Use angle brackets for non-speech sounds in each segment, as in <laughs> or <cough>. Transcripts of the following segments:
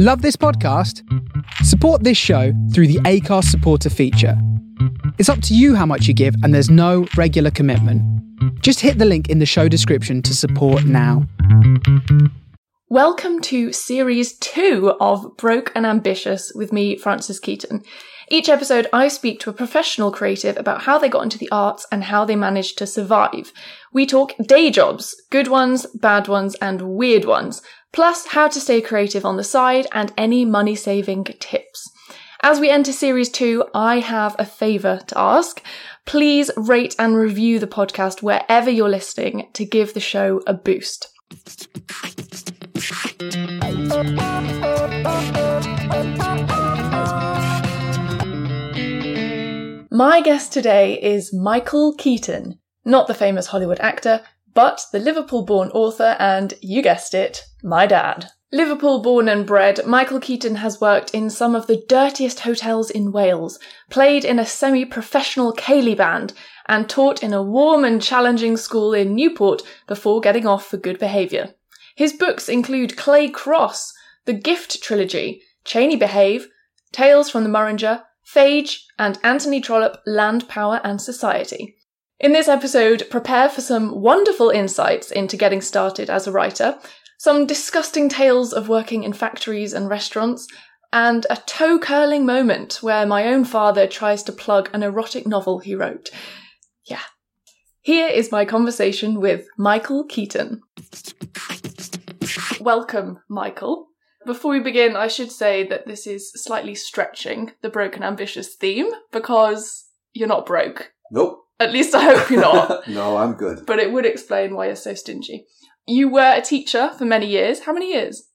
Love this podcast? Support this show through the Acast supporter feature. It's up to you how much you give, and there's no regular commitment. Just hit the link in the show description to support now. Welcome to series two of Broke and Ambitious with me, Frances Keaton. Each episode, I speak to a professional creative about how they got into the arts and how they managed to survive. We talk day jobs, good ones, bad ones, and weird ones, plus how to stay creative on the side and any money saving tips. As we enter series two, I have a favour to ask. Please rate and review the podcast wherever you're listening to give the show a boost. My guest today is Michael Keaton, not the famous Hollywood actor, but the Liverpool born author and, you guessed it, my dad. Liverpool born and bred, Michael Keaton has worked in some of the dirtiest hotels in Wales, played in a semi professional ceilidh band, and taught in a warm and challenging school in Newport before getting off for good behaviour. His books include Clay Cross, The Gift Trilogy, Cheney Behave, Tales from the Murringer, Phage, and Anthony Trollope Land, Power and Society. In this episode, prepare for some wonderful insights into getting started as a writer, some disgusting tales of working in factories and restaurants, and a toe curling moment where my own father tries to plug an erotic novel he wrote. Yeah. Here is my conversation with Michael Keaton. Welcome, Michael. Before we begin, I should say that this is slightly stretching the Broke and Ambitious theme because you're not broke. Nope. At least I hope you're not. <laughs> no, I'm good. but it would explain why you're so stingy. You were a teacher for many years. How many years?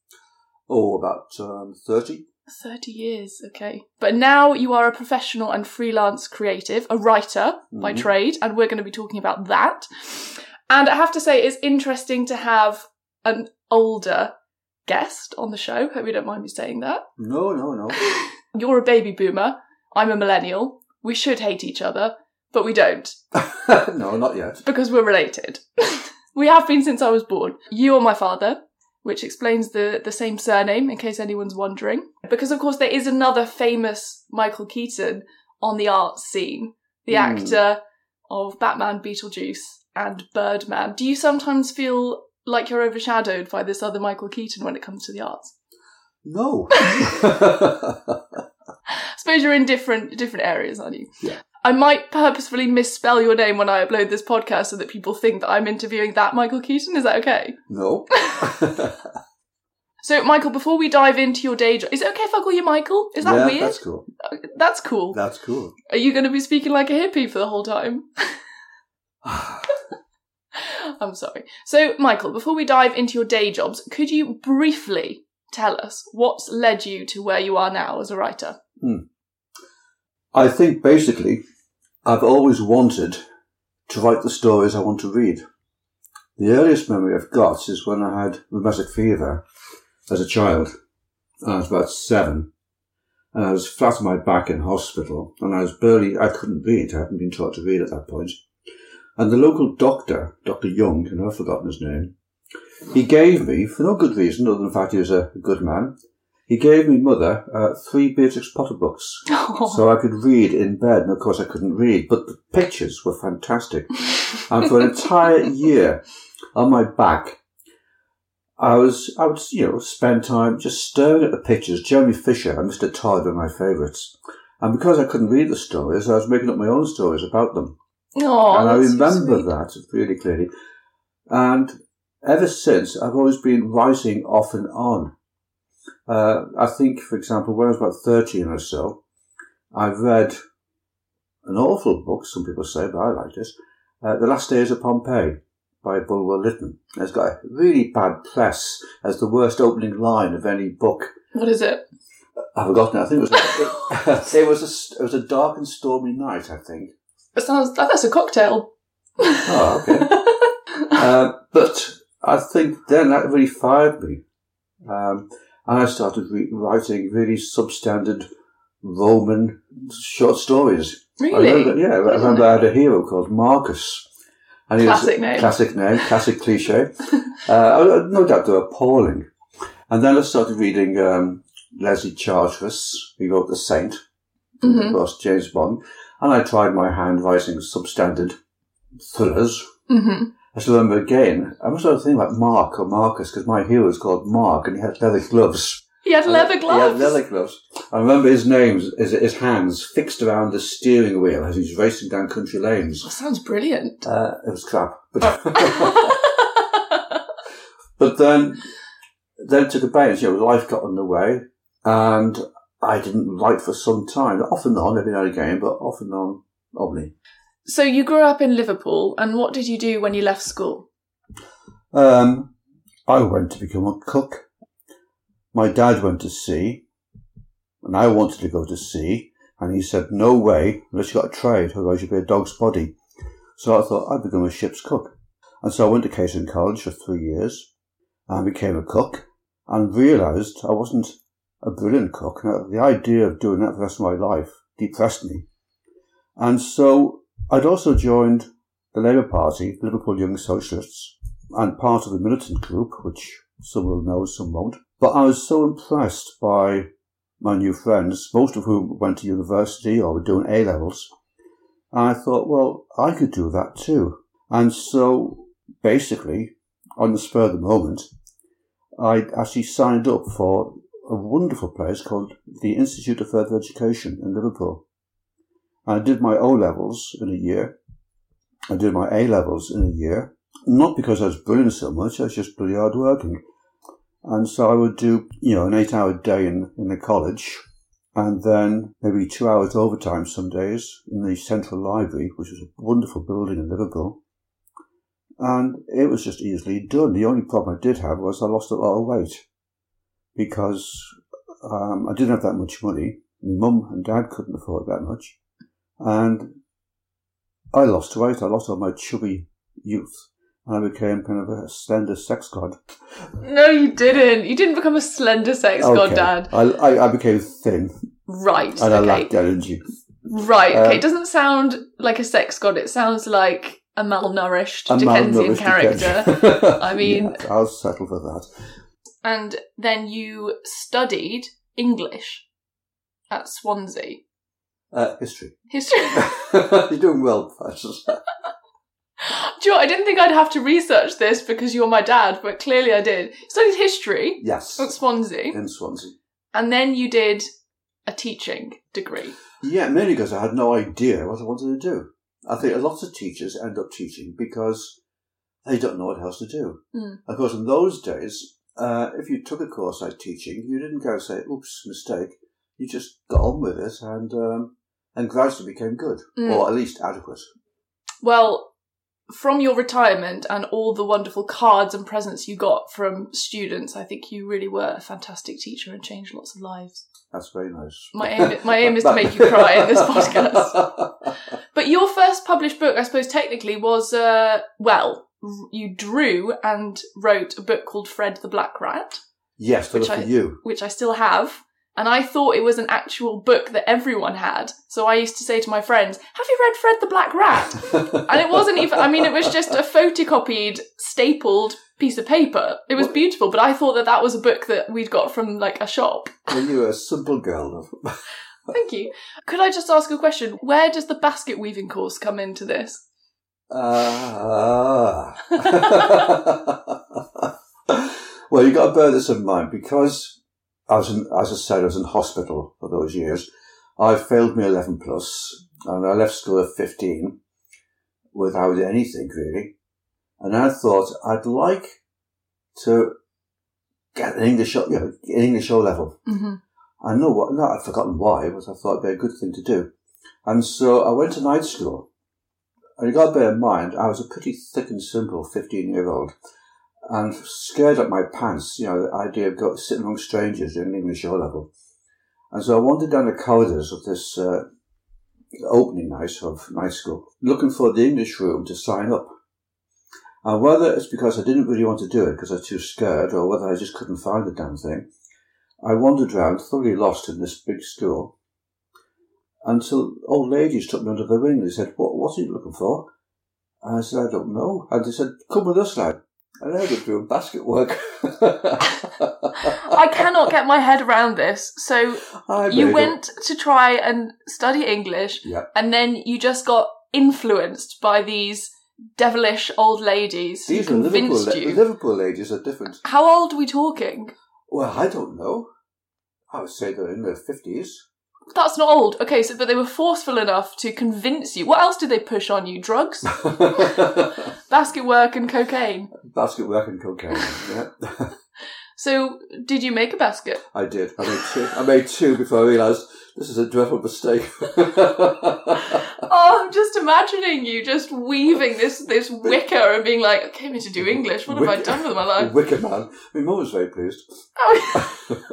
Oh, about um, 30. 30 years, okay. But now you are a professional and freelance creative, a writer by Mhm. trade, and we're going to be talking about that. And I have to say, it's interesting to have an older guest on the show. Hope you don't mind me saying that. No, no, no. <laughs> You're a baby boomer. I'm a millennial. We should hate each other, but we don't <laughs> no, not yet. because we're related. <laughs> we have been since I was born. You are my father, which explains the, the same surname in case anyone's wondering. Because, of course, there is another famous Michael Keaton on the art scene, the Hmm. actor of Batman, Beetlejuice, and Birdman. Do you sometimes feel like you're overshadowed by this other Michael Keaton when it comes to the arts? No. <laughs> I suppose you're in different different areas, aren't you? Yeah. I might purposefully misspell your name when I upload this podcast so that people think that I'm interviewing that Michael Keaton. Is that okay? no. <laughs> So, Michael, before we dive into your day job, is it okay if I call you Michael? Is that yeah, weird? that's cool. That's cool. That's cool. Are you going to be speaking like a hippie for the whole time? <sighs> I'm sorry. So, Michael, before we dive into your day jobs, could you briefly tell us what's led you to where you are now as a writer? Hmm. I think basically I've always wanted to write the stories I want to read. The earliest memory I've got is when I had rheumatic fever as a child. I was about seven. And I was flat on my back in hospital and I was barely, I couldn't read. I hadn't been taught to read at that point. And the local doctor, Dr. Young, and I've forgotten his name, he gave me, for no good reason other than the fact he was a good man, he gave me mother uh, three Beatrix Potter books so I could read in bed, and of course I couldn't read, but the pictures were fantastic. and for an entire <laughs> year on my back, I was, I would, you know, spend time just staring at the pictures. Jeremy Fisher and Mr. Todd were my favourites. And because I couldn't read the stories, I was making up my own stories about them. Oh, and I remember that really clearly. And ever since, I've always been writing off and on. Uh, I think, for example, when I was about 13 or so, I read an awful book, some people say, but I liked it, uh, The Last Days of Pompeii by Bulwer Lytton. It's got a really bad press as the worst opening line of any book. What is it? I've forgotten it. I think it was, <laughs> it, was a, it was a dark and stormy night, I think. It sounds that's a cocktail. Oh, okay. <laughs> uh, but I think then that really fired me. Um, and I started re- writing really substandard Roman short stories. I really? remember, yeah, I remember I had a hero called Marcus. And he was- Classic name. Classic name, classic cliche. <laughs> uh, no doubt they were appalling. And then I started reading um, Leslie Charteris, who wrote The Saint, hmm of course, James Bond, and I tried my hand writing substandard thrillers. hmm I still remember again, I must have think about Mark or Marcus, because my hero was called Mark, and he had leather gloves. He had leather gloves. He had leather gloves. I remember his names, his, his hands fixed around the steering wheel as he's racing down country lanes. That sounds brilliant. Uh, it was crap. But, <laughs> <laughs> but then, then to the balance, you know, life got underway, and I didn't write for some time, off and on, every now and again, but off and on, only. So you grew up in Liverpool, and what did you do when you left school? Um, I went to become a cook. My dad went to sea, and I wanted to go to sea, and he said, no way, unless you got a trade, otherwise you'll be a dog's body. So I thought I'd become a ship's cook. And so I went to Catering College for three years, and became a cook, and realised I wasn't a brilliant cook. Now, the idea of doing that for the rest of my life depressed me. And so I'd also joined the Labour Party, Liverpool Young Socialists, and part of the militant group, which some will know, some won't. But I was so impressed by my new friends, most of whom went to university or were doing A levels. And I thought, well, I could do that too. And so basically, on the spur of the moment, I actually signed up for a wonderful place called the Institute of Further Education in Liverpool. I did my O levels in a year. I did my A levels in a year. Not because I was brilliant so much, I was just bloody hard working. And so I would do, you know, an eight hour day in, in the college and then maybe two hours overtime some days in the central library, which was a wonderful building in Liverpool. And it was just easily done. The only problem I did have was I lost a lot of weight because um, I didn't have that much money. My mum and dad couldn't afford that much. And I lost weight. I lost all my chubby youth. And I became kind of a slender sex god. No, you didn't. You didn't become a slender sex god, Dad. I, I, I became thin Right. and I okay. lacked energy. Right. Okay. Um, it doesn't sound like a sex god. It sounds like a malnourished A Dickensian malnourished character. Dickensian. I mean- <laughs> Yeah, I'll settle for that. and then you studied English at Swansea. Uh, history. <laughs> History. You're doing well, Patches. <laughs> Do you know. I didn't think I'd have to research this because you're my dad, but clearly I did. Studied history Yes, at Swansea, in Swansea. and then you did a teaching degree. Yeah, mainly because I had no idea what I wanted to do. I think a lot of teachers end up teaching because they don't know what else to do. Mm. Of course, in those days, uh, if you took a course like teaching, you didn't go say, oops, mistake. You just got on with it and, um, and gradually became good, Mm. or at least adequate. Well, from your retirement and all the wonderful cards and presents you got from students, I think you really were a fantastic teacher and changed lots of lives. That's very nice. My aim, <laughs> my aim is to make you cry in this podcast. <laughs> But your first published book, I suppose, technically was, uh, well, you drew and wrote a book called Fred the Black Rat, yes, Which I- for you. which I still have. And I thought it was an actual book that everyone had. So I used to say to my friends, Have you read Fred the Black Rat? <laughs> And it wasn't even, I mean, it was just a photocopied, stapled piece of paper. It was What? beautiful, but I thought that that was a book that we'd got from like a shop. when you were a simple girl. <laughs> Thank you. Could I just ask a question? Where does the basket weaving course come into this? Ah. <laughs> well, you've got to bear this in mind because I was, in, as I said, I was in hospital for those years. I failed my 11 plus and I left school at 15 without anything really. And I thought I'd like to get an English, you know, an English O level. Mm-hmm. I know what, no, I've forgotten why, but I thought it'd be a good thing to do. And so I went to night school. And you got to bear in mind, I was a pretty thick and simple 15 year old and scared up my pants, you know, the idea of sitting among strangers doing English O level. And so I wandered down the corridors of this uh, opening night of night school, looking for the English room to sign up. And whether it's because I didn't really want to do it because I was too scared or whether I just couldn't find the damn thing, I wandered round, thoroughly lost in this big school, until old ladies took me under the wing. They said, what, what's he looking for? And I said, I don't know. And they said, come with us, lad. I up doing basket work. <laughs> I cannot get my head around this. So you it. went to try and study English, Yeah. and then you just got influenced by these devilish old ladies These who Liverpool, convinced la- you. Liverpool ladies are different. How old are we talking? Well, I don't know. I would say they're in their 50s. That's not old. Okay, so but they were forceful enough to convince you. What else did they push on you? Drugs, <laughs> basket work, and cocaine. basket work and cocaine. Yeah. So, did you make a basket? I did. I made two. I made two before I realised this is a dreadful mistake. <laughs> Oh, I'm just imagining you just weaving this this wicker and being like, I came here to do English. What have I done with my life? Wicker man. My mum was very pleased. Oh.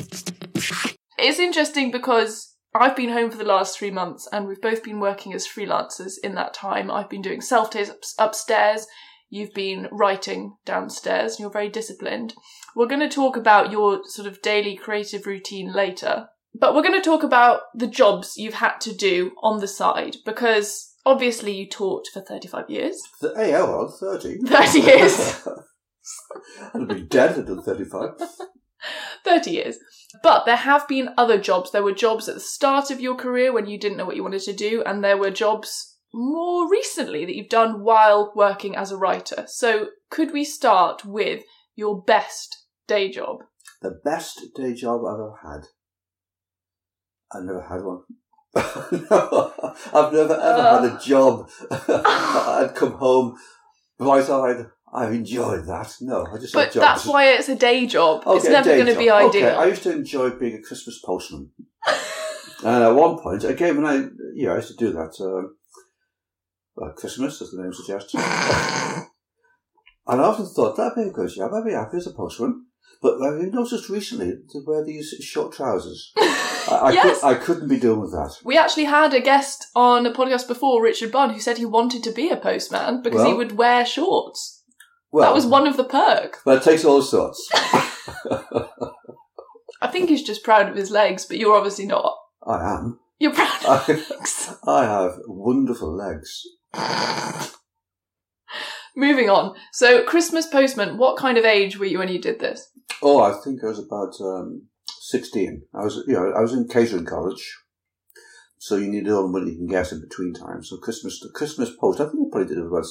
<laughs> it's interesting because I've been home for the last three months and we've both been working as freelancers in that time. I've been doing self tapes upstairs. You've been writing downstairs and you're very disciplined. We're going to talk about your sort of daily creative routine later, but we're going to talk about the jobs you've had to do on the side because obviously you taught for 35 years. The hey, how old? 30. <laughs> 30 years. <laughs> I'd been dead at 35. <laughs> 30 years. But there have been other jobs. There were jobs at the start of your career when you didn't know what you wanted to do, and there were jobs more recently that you've done while working as a writer. So, could we start with your best day job? The best day job I've ever had. I've never had one. <laughs> no, I've never ever had a uh. job. <laughs> <laughs> I'd come home bright eyed. I've enjoyed that. No, I just But jobs. that's why it's a day job. it's never going to be ideal. Okay, I used to enjoy being a Christmas postman. <laughs> and at one point, again, when I, yeah, I used to do that. Um, well, Christmas, as the name suggests. and I often thought that'd be a good job. I'd be happy as a postman. But I've noticed recently to wear these short trousers. <laughs> I, I, Yes. could, I couldn't be doing with that. We actually had a guest on a podcast before, Richard Bunn, who said he wanted to be a postman because he would wear shorts. Well, that was one of the perks. But it takes all sorts. <laughs> <laughs> I think he's just proud of his legs, but you're obviously not. I am. You're proud of I, legs. <laughs> I have wonderful legs. Moving on. So, Christmas postman, what kind of age were you when you did this? Oh, I think I was about um, sixteen. I was, you know, I was in catering college, so you need all the money you can get in between times. So Christmas, the Christmas post, I think I probably did it about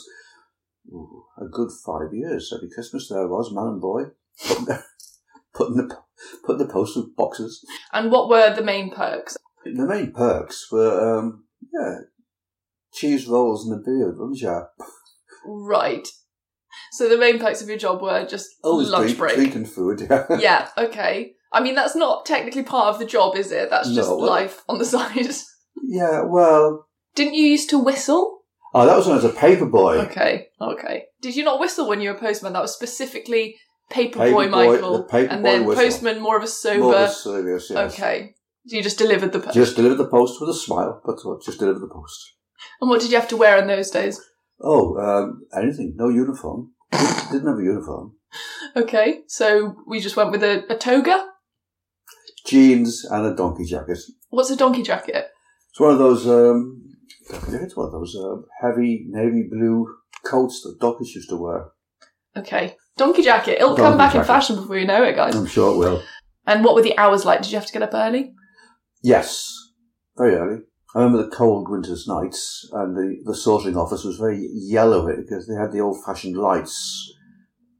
ooh, a good five years. Every Christmas there I was, man and boy, putting the, <laughs> putting the, putting the post in boxes. And what were the main perks? The main perks were, um, yeah, cheese rolls and a beer, lunch hour. Right. So, the main perks of your job were just Always lunch drink, break. drink and food. Yeah. <laughs> Yeah, okay. I mean, that's not technically part of the job, is it? That's just No, well- life on the <laughs> side. yeah. Well, Didn't you used to whistle? Oh, that was when I was a paper boy. Okay, okay. Did you not whistle when you were a postman? That was specifically Paperboy Paperboy- Michael, the Paperboy and then whistle. Postman more of a sober. More or serious, yes. Okay, so you just delivered the post. Just delivered the post with a smile, but what? Just delivered the post. And what did you have to wear in those days? Oh, um, anything. No uniform. Didn't, didn't have a uniform. Okay, so we just went with a, a toga. Jeans and a donkey jacket. What's a donkey jacket? It's one of those. Um, it's one of those um, heavy navy blue coats that dockers used to wear. Okay, donkey jacket. It'll come Donkey back in fashion before you know it, guys. I'm sure it will. And what were the hours like? Did you have to get up early? Yes, very early. I remember the cold winter's nights, and the, the sorting office was very yellow because they had the old fashioned lights,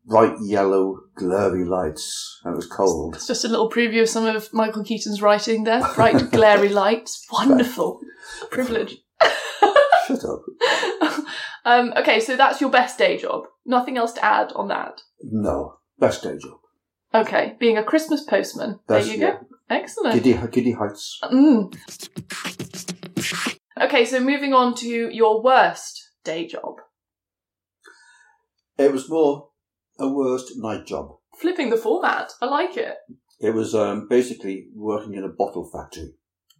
bright yellow, glary lights, and it was cold. It's just a little preview of some of Michael Keaton's writing there. Bright, <laughs> glary lights. Wonderful. Privilege. <laughs> Shut up. um, okay, so that's your best day job. Nothing else to add on that. No, best day job. Okay, being a Christmas postman. Best, there you go. Excellent. Giddy, giddy heights. Mm. Okay, so moving on to your worst day job. It was more a worst night job. Flipping the format. I like it. It was um, basically working in a bottle factory.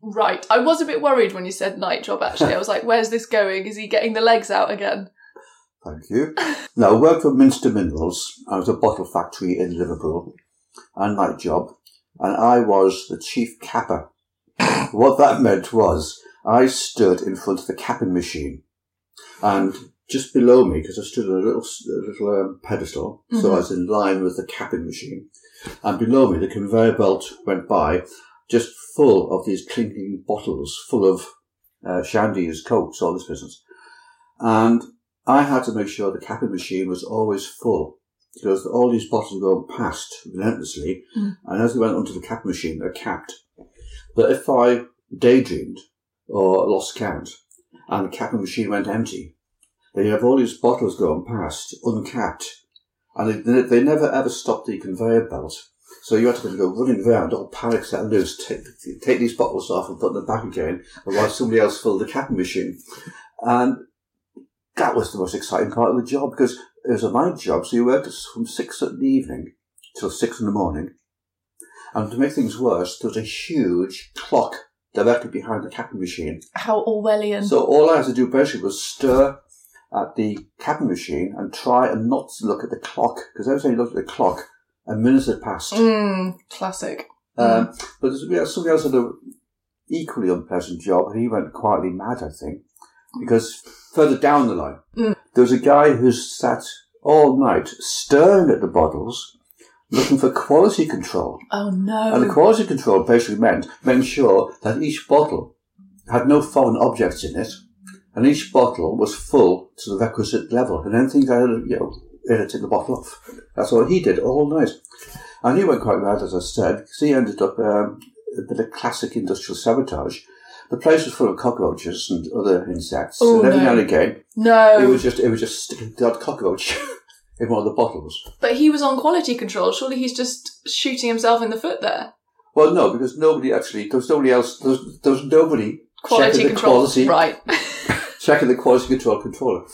Right. I was a bit worried when you said night job, actually. I was like, where's this going? Is he getting the legs out again? Thank you. now, I worked for Minster Minerals. I was a bottle factory in Liverpool, a night job, and I was the chief capper. <coughs> what that meant was I stood in front of the capping machine, and just below me, because I stood on a little, a little um, pedestal, so Mhm. I was in line with the capping machine. And below me, the conveyor belt went by, just full of these clinking bottles, full of uh, shandies, cokes, all this business. And I had to make sure the capping machine was always full, because all these bottles were going past relentlessly, Mm. and as they went onto the capping machine, they're capped. But if I daydreamed or lost count, and the capping machine went empty, then you have all these bottles going past, uncapped, and they, they never ever stopped the conveyor belt. So you had to go running around, all panic set loose, take, take these bottles off and put them back again, while somebody else filled the capping machine. And that was the most exciting part of the job because it was a night job, so you worked from six in the evening till six in the morning. And to make things worse, there was a huge clock directly behind the capping machine. How Orwellian. So all I had to do basically was stir at the capping machine and try and not look at the clock because every time you looked at the clock, a minute had passed. Mm, classic. Um, but there's, yeah, somebody else had an equally unpleasant job, and he went quietly mad, I think, because further down the line, Mm. there was a guy who sat all night staring at the bottles, looking for quality control. Oh no. And the quality control basically meant making sure that each bottle had no foreign objects in it, and each bottle was full to the requisite level, and anything that had, you know, it had taken the bottle off. That's what he did all night. And he went quite mad, as I said, because he ended up um, a bit of classic industrial sabotage. The place was full of cockroaches and other insects, Oh, and every no. now and again, no. it was just it was just sticking the odd cockroach <laughs> in one of the bottles. But he was on quality control. Surely he's just shooting himself in the foot there. Well, no, because nobody actually there was nobody else. There was, there was nobody Quality checking the control. quality, Right. <laughs> checking the quality control controller.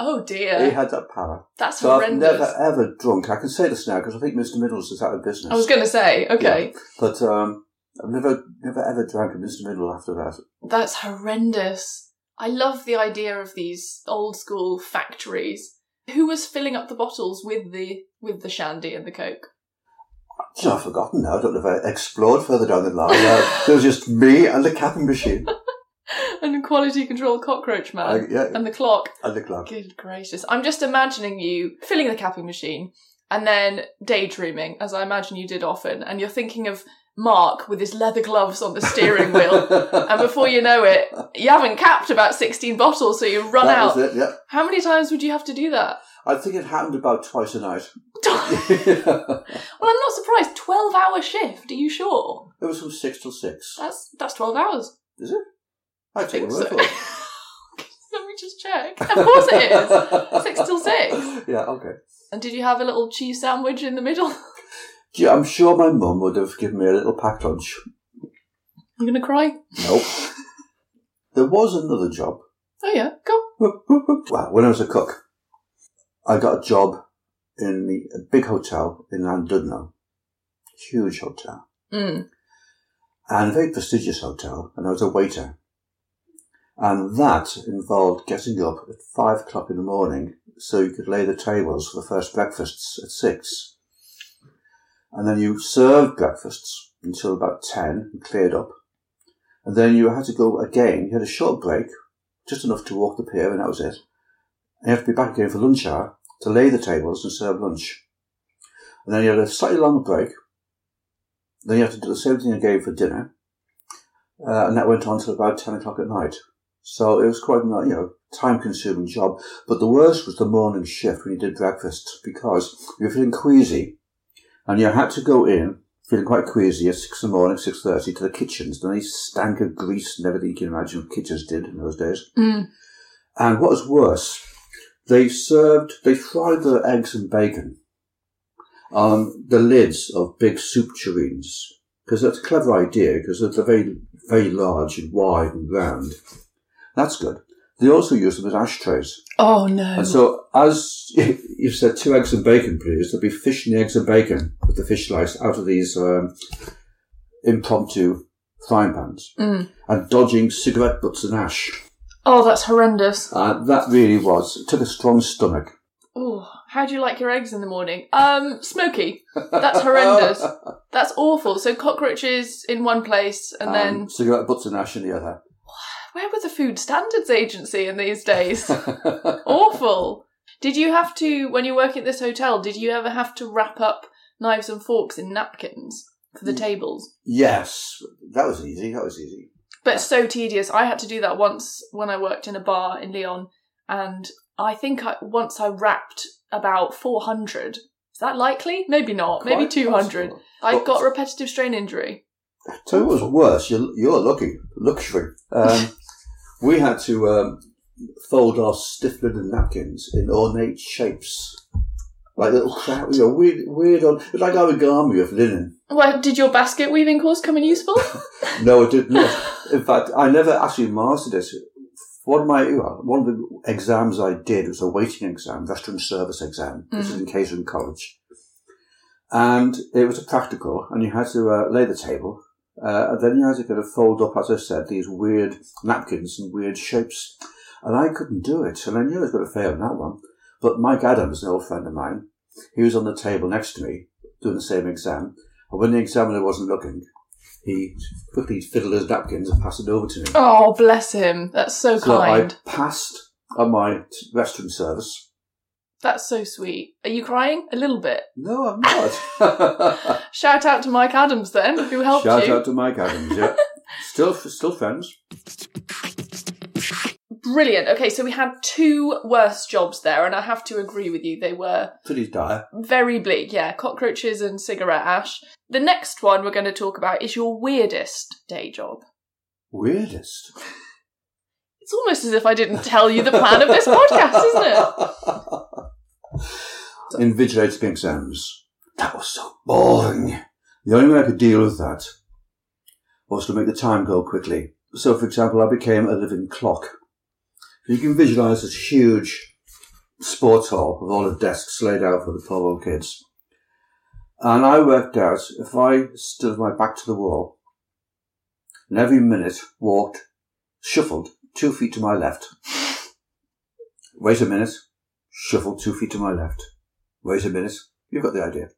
Oh dear. He had that power. That's So I've horrendous. never ever drunk. I can say this now because I think Mr. Middles is out of business. I was going to say, okay, But um, I've never, never ever drank a Mr. Middle after that. that's horrendous. I love the idea of these old school factories. Who was filling up the bottles with the with the shandy and the coke? You know, I've forgotten now. I don't know if I explored further down the line. Uh, <laughs> there was just me and the capping machine. <laughs> And quality control cockroach man. I, yeah, and the clock. and the clock. Good gracious. I'm just imagining you filling the capping machine and then daydreaming, as I imagine you did often, and you're thinking of Mark with his leather gloves on the steering wheel. <laughs> And before you know it, you haven't capped about 16 bottles, so you run that out. was it. Yeah, How many times would you have to do that? I think it happened about twice a night. <laughs> well, I'm not surprised. 12 hour shift, are you sure? It was from six till six. That's that's 12 hours. Is it? I I think so. word for it. Let me just check. Of course it is. Six till six. <laughs> Yeah, okay. And did you have a little cheese sandwich in the middle? Gee, I'm sure my mum would have given me a little packed lunch. I'm going to cry. Nope. there was another job. Oh, yeah, go. Well, when I was a cook, I got a job in the, a big hotel in Llandudno. Huge hotel. Mm. And a very prestigious hotel, and I was a waiter. And that involved getting up at five o'clock in the morning so you could lay the tables for the first breakfasts at six. And then you served breakfasts until about ten and cleared up. And then you had to go again. You had a short break, just enough to walk the pier, and that was it. And you have to be back again for lunch hour to lay the tables and serve lunch. And then you had a slightly longer break. Then you had to do the same thing again for dinner. Uh, and that went on till about 10 o'clock at night. So it was quite a you know, time consuming job. But the worst was the morning shift when you did breakfast because you were feeling queasy and you had to go in feeling quite queasy at 6 in the morning, 6.30 to the kitchens. The nice stank of grease and everything you can imagine kitchens did in those days. Mm. And what was worse, they served, they fried their eggs and bacon on the lids of big soup tureens. Because that's a clever idea, because they're very, very large and wide and round. That's good. They also use them as ashtrays. Oh, no. And so, as <laughs> you said, two eggs and bacon, please, there'll be fish in the eggs and bacon with the fish slice out of these um, impromptu frying pans Mm. and dodging cigarette butts and ash. Oh, that's horrendous. Uh, that really was. It took a strong stomach. Oh, how do you like your eggs in the morning? Um, smoky. That's horrendous. <laughs> That's awful. So cockroaches in one place and then Um, cigarette butts and ash in the other. Where was the Food Standards Agency in these days? <laughs> Awful. Did you have to, when you work at this hotel, did you ever have to wrap up knives and forks in napkins for the tables? yes, that was easy. That was easy. But so tedious. I had to do that once when I worked in a bar in Lyon, and I think I, once I wrapped about 400. Is that likely? Maybe not. Maybe 200. possible. I got repetitive strain injury. What was worse. You're, you're lucky. Luxury. Um, <laughs> we had to um, fold our stiff linen napkins in ornate shapes, like little crowd. You know, weird, weird on. It's like origami of linen. Well, did your basket weaving course come in useful? <laughs> No, it did not. In fact, I never actually mastered it. One of my one of the exams I did was a waiting exam, veteran service exam. This is in Catering College, and it was a practical, and you had to uh, lay the table, uh, then you had to kind of fold up, as I said, these weird napkins and weird shapes, and I couldn't do it, and I knew I was going to fail on that one. But Mike Adams, an old friend of mine, he was on the table next to me doing the same exam, and when the examiner wasn't looking, he quickly fiddled his napkins and passed it over to me. oh, bless him. That's so, So kind. I passed on my t- restaurant service. That's so sweet. Are you crying? A little bit. No, I'm not. <laughs> Shout out to Mike Adams then, who helped Shout you. Shout out to Mike Adams. Yeah, <laughs> still, still friends. Brilliant. Okay, so we had two worst jobs there, and I have to agree with you. They were Pretty dire. very bleak. Yeah, cockroaches and cigarette ash. The next one we're going to talk about is your weirdest day job. Weirdest. <laughs> It's almost as if I didn't tell you the plan of this podcast, isn't it? Invigilating exams. That was so boring. The only way I could deal with that was to make the time go quickly. So, for example, I became a living clock. You can visualize this huge sports hall with all the desks laid out for the old kids. And I worked out if I stood my back to the wall and every minute walked, shuffled two feet to my left, wait a minute, shuffled two feet to my left, wait a minute, you've got the idea.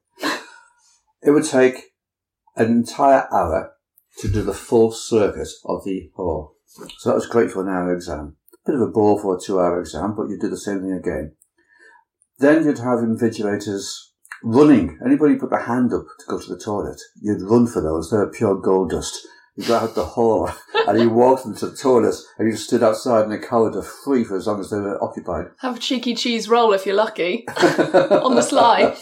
It would take an entire hour to do the full circuit of the hall. So that was great for an hour exam. Bit of a bore for a two hour exam, but you'd do the same thing again. Then you'd have invigilators running. Anybody put their hand up to go to the toilet, you'd run for those. They're pure gold dust. You got out the hall and you walked into the toilets and you stood outside in the corridor free for as long as they were occupied. Have a cheeky cheese roll if you're lucky. <laughs> On the sly.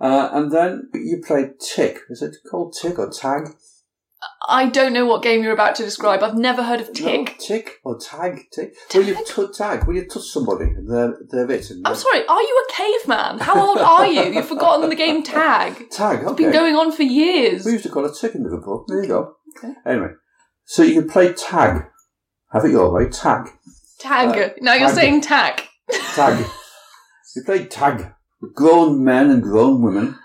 Uh, and then you played tick. Is it called tick or tag? I don't know what game you're about to describe. I've never heard of Tick. No, tick or tag? Tick. Will you t- tag? Will you touch somebody they're, they're it? I'm they're- sorry, are you a caveman? How old are you? You've forgotten the game Tag. Tag, It's okay. been going on for years. We used to call it tick in Liverpool. There you go. Okay. Anyway, so you can play tag. Have it your way. Tag. Tag. Uh, now you're tag. saying tag. Tag. <laughs> you play tag. Grown men and grown women,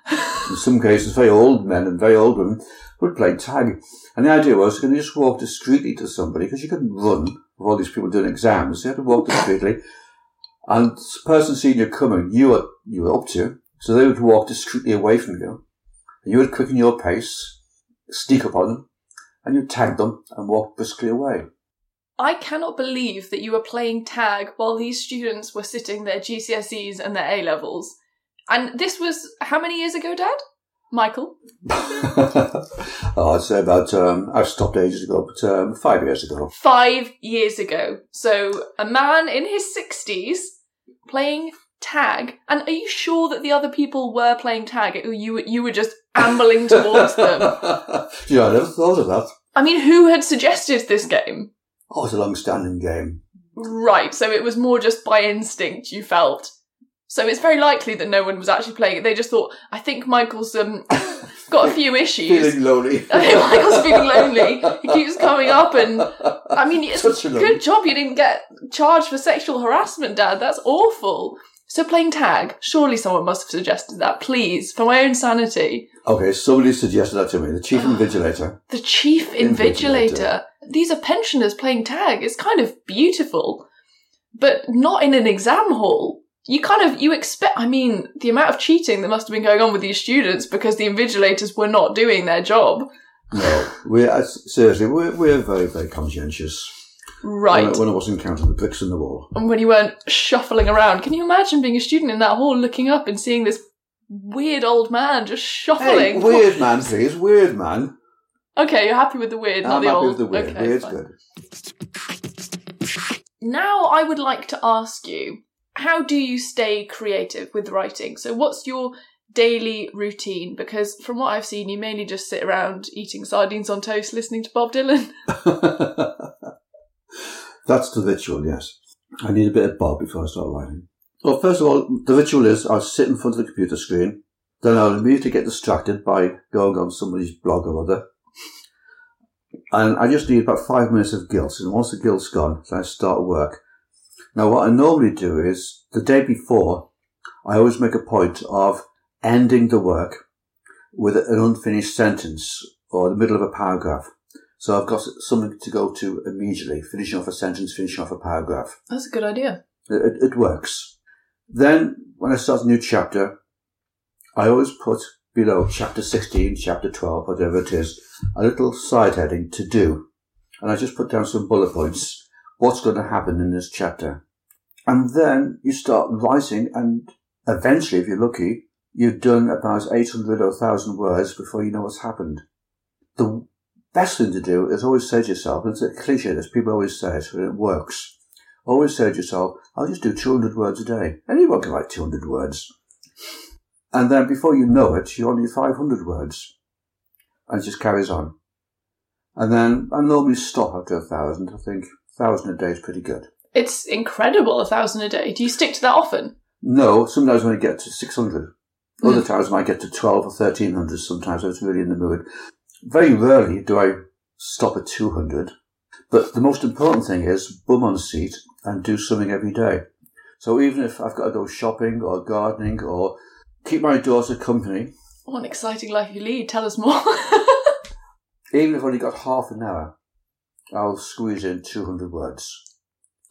in some cases very old men and very old women, would play tag. And the idea was you can just walk discreetly to somebody because you couldn't run with all these people doing exams. You had to walk discreetly. And the person seeing you coming, you were, you were up to, so they would walk discreetly away from you. And you would quicken your pace, sneak up on them, and you'd tag them and walk briskly away. I cannot believe that you were playing tag while these students were sitting their GCSEs and their A levels. And this was how many years ago, Dad? Michael? <laughs> <laughs> oh, I'd say about, um, I've stopped ages ago, but um, five years ago. Five years ago. So a man in his 60s playing tag. And are you sure that the other people were playing tag? Or You, you were just ambling towards them? <laughs> know, I never thought of that. I mean, who had suggested this game? Oh, it's a long-standing game. Right, so it was more just by instinct you felt. So it's very likely that no one was actually playing it. They just thought, I think Michael's um, <laughs> got a few issues. Feeling lonely. <laughs> I think Michael's feeling lonely. He keeps coming up and I mean it's good job you didn't get charged for sexual harassment, Dad. That's awful. So playing tag, surely someone must have suggested that. Please, for my own sanity. Okay, somebody suggested that to me. The chief invigilator. The chief Invigilator. invigilator. These are pensioners playing tag. It's kind of beautiful, but not in an exam hall. You kind of you expect. I mean, the amount of cheating that must have been going on with these students because the invigilators were not doing their job. No, we're uh, seriously, we're, we're very, very conscientious. Right. When I, when I wasn't counting the bricks in the wall. and when you weren't shuffling around. Can you imagine being a student in that hall looking up and seeing this weird old man just shuffling? Hey, weird man, please. Weird man. Okay, you're happy with the weird, not I'm the happy old. with the weird. Okay, Weird's fine. good. Now I would like to ask you, how do you stay creative with writing? So what's your daily routine? Because from what I've seen, you mainly just sit around eating sardines on toast, listening to Bob Dylan. <laughs> That's the ritual, yes. I need a bit of Bob before I start writing. Well, first of all, the ritual is I'll sit in front of the computer screen, then I'll immediately get distracted by going on somebody's blog or other. And I just need about five minutes of guilt, and once the guilt's gone, then I start work. Now, what I normally do is, the day before, I always make a point of ending the work with an unfinished sentence or the middle of a paragraph. So I've got something to go to immediately, finishing off a sentence, finishing off a paragraph. That's a good idea. It, it, works. Then, when I start a new chapter, I always put below chapter 16, chapter 12, whatever it is, a little side heading to do. And I just put down some bullet points. What's going to happen in this chapter? And then you start writing and eventually, if you're lucky, you've done about 800 or 1000 words before you know what's happened. The best thing to do is always say to yourself, and it's a cliche, this people always say it, and it works. Always say to yourself, I'll just do 200 words a day. Anyone can write 200 words. And then before you know it, you're only 500 words. And it just carries on. And then I normally stop after a thousand. I think a thousand a day is pretty good. It's incredible, a thousand a day. Do you stick to that often? No, sometimes when I get to 600. Other mm. times I might get to 12 or 1300 sometimes. I was really in the mood. Very rarely do I stop at 200. But the most important thing is bum on seat and do something every day. So even if I've got to go shopping or gardening or keep my daughter company, What an exciting life you lead. Tell us more. <laughs> even if I've only got half an hour, I'll squeeze in 200 words.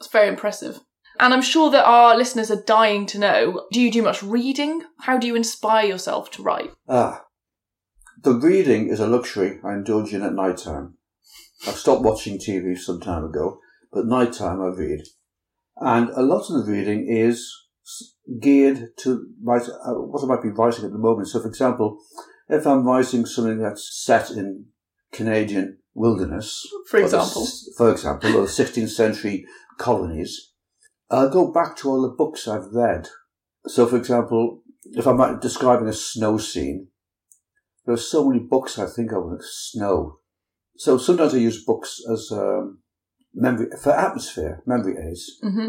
That's very impressive. And I'm sure that our listeners are dying to know do you do much reading? How do you inspire yourself to write? Ah, the reading is a luxury I indulge in at night time. I've stopped watching TV some time ago, but night time I read. And a lot of the reading is geared to write, uh, what I might be writing at the moment. So, for example, if I'm writing something that's set in Canadian wilderness, For or the example. for example, or the 16th century colonies, I'll go back to all the books I've read. So, for example, if I'm describing a snow scene, there are so many books I think of like snow. So sometimes I use books as um, memory for atmosphere, memory aids. hmm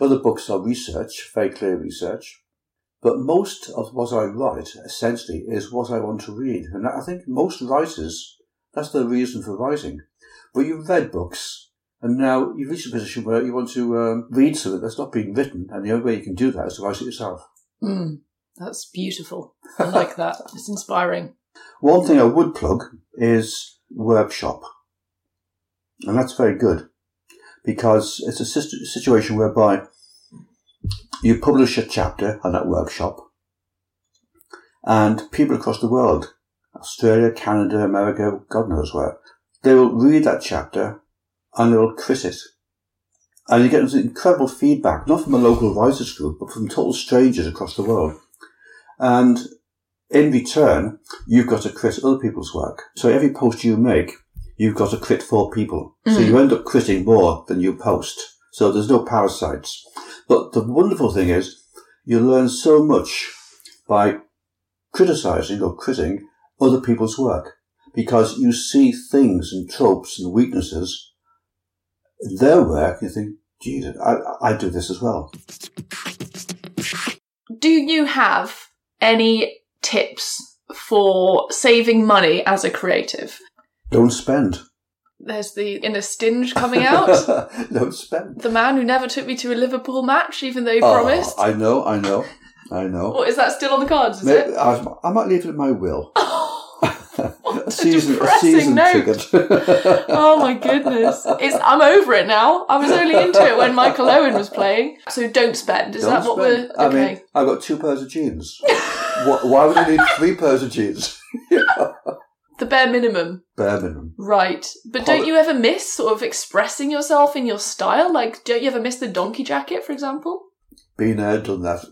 Other books are research, very clear research. But most of what I write, essentially, is what I want to read. And I think most writers, that's the reason for writing. But you've read books, and now you've reached a position where you want to um, read something that's not being written, and the only way you can do that is to write it yourself. Mm, that's beautiful. I like that. It's inspiring. One thing I would plug is workshop. And that's very good because it's a situation whereby you publish a chapter on that workshop and people across the world, Australia, Canada, America, God knows where, they will read that chapter and they will crit it. And you get incredible feedback, not from a local writers group, but from total strangers across the world. And in return, you've got to crit other people's work. So every post you make, you've got to crit four people. So Mm. you end up critting more than you post. So there's no parasites. But the wonderful thing is, you learn so much by criticizing or critting other people's work because you see things and tropes and weaknesses in their work. You think, Jesus, I, I do this as well. Do you have any tips for saving money as a creative? Don't spend. There's the inner stinge coming out. <laughs> Don't spend. the man who never took me to a Liverpool match, even though he Oh, promised. I know, I know, I know. Or is that still on the cards? Is Maybe- it? I, I might leave it in my will. <laughs> <laughs> a season, a depressing season note. ticket. <laughs> <laughs> Oh my goodness. It's I'm over it now. I was only into it when Michael Owen was playing. So don't spend. Is Don't that what we're I okay? mean, I've got two pairs of jeans. Wh- Why would I need three pairs of jeans? The bare minimum. bare minimum. Right. But Poli- don't you ever miss sort of expressing yourself in your style? Like, don't you ever miss the donkey jacket, for example? Been there, done that.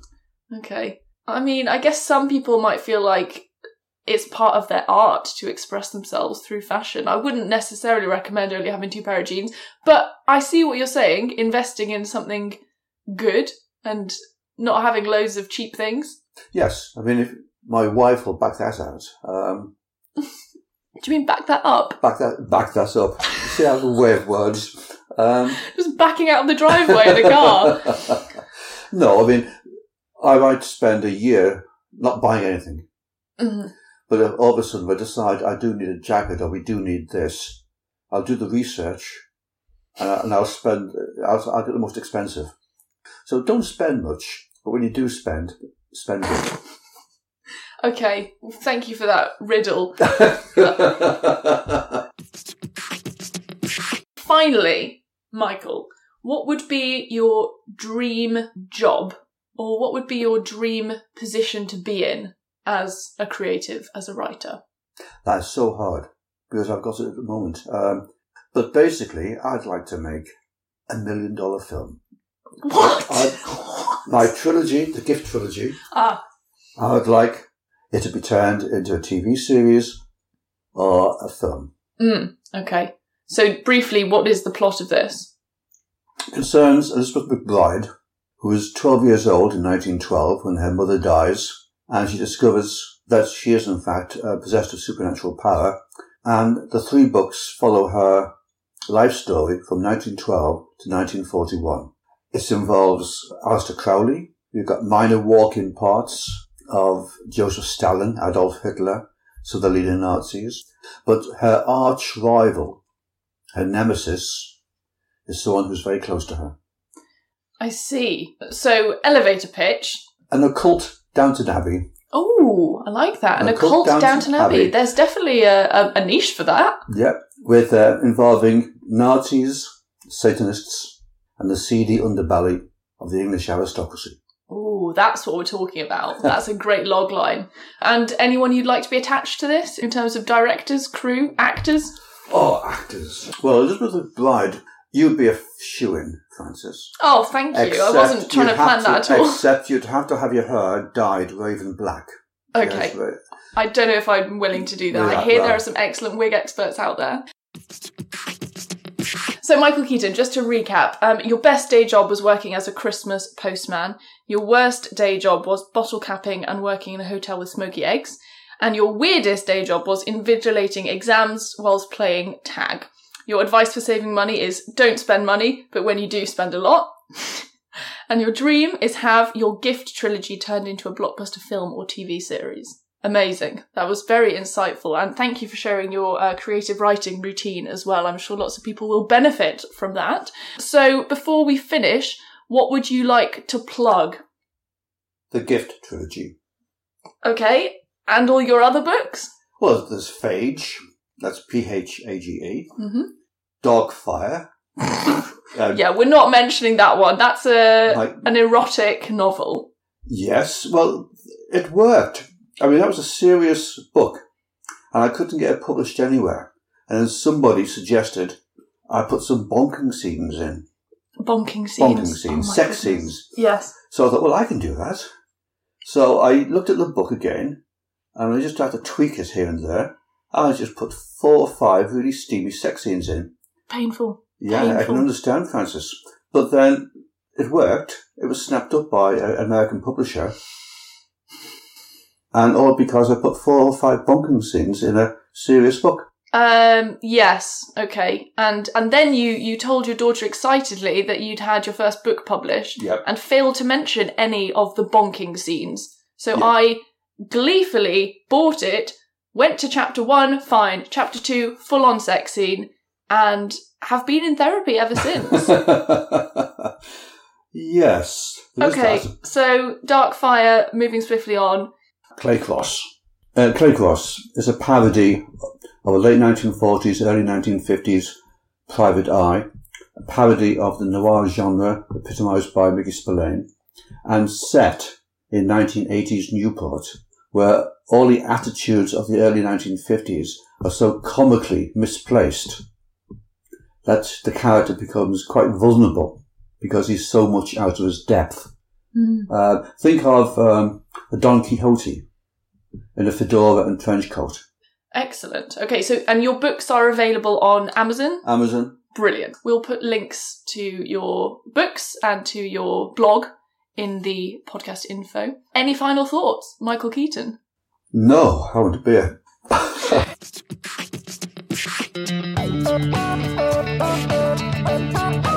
Okay. I mean, I guess some people might feel like it's part of their art to express themselves through fashion. I wouldn't necessarily recommend only having two pair of jeans, but I see what you're saying, investing in something good and not having loads of cheap things. Yes, I mean, if my wife will back that out. Um, <laughs> Do you mean back that up? back that, back that up. See how the way of words. Um, Just backing out of the driveway in a car. <laughs> no, I mean, I might spend a year not buying anything, Mhm. But all of a sudden I decide I do need a jacket or we do need this, I'll do the research and, I, and I'll spend, I'll, I'll get the most expensive. So don't spend much, but when you do spend, spend it. Okay, thank you for that riddle. <laughs> Finally, Michael, what would be your dream job? Or what would be your dream position to be in as a creative, as a writer? That's so hard because I've got it at the moment. Um, but basically, I'd like to make a million dollar film. What? I- My trilogy, the Gift trilogy, ah, I would like it to be turned into a TV series or a film. mm, okay. So, briefly, what is the plot of this? Concerns Elizabeth McBride, who is 12 years old in 1912 when her mother dies, and she discovers that she is in fact uh, possessed of supernatural power. And the three books follow her life story from 1912 to 1941. It involves Aleister Crowley. You've got minor walk-in parts of Joseph Stalin, Adolf Hitler, so the leading Nazis. But her arch rival, her nemesis, is someone who's very close to her. I see. So, elevator pitch. An occult Downton Abbey. Oh, I like that. An occult Downton Downton Abbey. Abbey. There's definitely a, a, a niche for that. Yep. With uh, involving Nazis, Satanists, and the seedy underbelly of the English aristocracy. Oh, that's what we're talking about. That's a <laughs> great log line. And anyone you'd like to be attached to this in terms of directors, crew, actors? Oh, actors. Well, Elizabeth McBride, you'd be a shoe-in, Francis. Oh, thank you. I wasn't trying to plan have that at all. Except you'd have to have your hair dyed raven black. <laughs> Okay. Yes, right. I don't know if I'm willing to do that. I Yeah, hear there are some excellent wig experts out there. So, Michael Keaton, just to recap, um, your best day job was working as a Christmas postman. Your worst day job was bottle capping and working in a hotel with smoky eggs. And your weirdest day job was invigilating exams whilst playing tag. Your advice for saving money is don't spend money, but when you do, spend a lot. <laughs> and your dream is have your gift trilogy turned into a blockbuster film or TV series. Amazing. That was very insightful. And thank you for sharing your uh, creative writing routine as well. I'm sure lots of people will benefit from that. So before we finish, what would you like to plug? The Gift trilogy. Okay. And all your other books? Well, there's Phage. That's P-H-A-G-E. hmm Dogfire. <laughs> Um, Yeah, we're not mentioning that one. That's a Like- an erotic novel. Yes, well, it worked. I mean, that was a serious book, and I couldn't get it published anywhere. And then somebody suggested I put some bonking scenes in. Bonking scenes. Bonking Oh scenes, my sex goodness. scenes. Yes. So I thought, well, I can do that. So I looked at the book again, and I just had to tweak it here and there. I just put four or five really steamy sex scenes in. Painful. Yeah, I can understand, Francis. But then it worked. It was snapped up by an American publisher. And all because I put four or five bonking scenes in a serious book. Um. Yes. Okay. And and then you you told your daughter excitedly that you'd had your first book published, Yep. and failed to mention any of the bonking scenes. So Yeah. I gleefully bought it, went to chapter one, fine. Chapter two, full on sex scene, and have been in therapy ever since. <laughs> yes. okay. so Dark Fire, moving swiftly on. Claycross. Uh, Claycross is a parody of a late 1940s, early 1950s Private Eye, a parody of the noir genre epitomised by Mickey Spillane, and set in 1980s Newport, where all the attitudes of the early 1950s are so comically misplaced that the character becomes quite vulnerable because he's so much out of his depth. Mm. Uh, think of um, a Don Quixote in a fedora and trench coat. Excellent. Okay, so and your books are available on Amazon. Amazon. Brilliant. We'll put links to your books and to your blog in the podcast info. Any final thoughts, Michael Keaton? No, I want a beer. <laughs>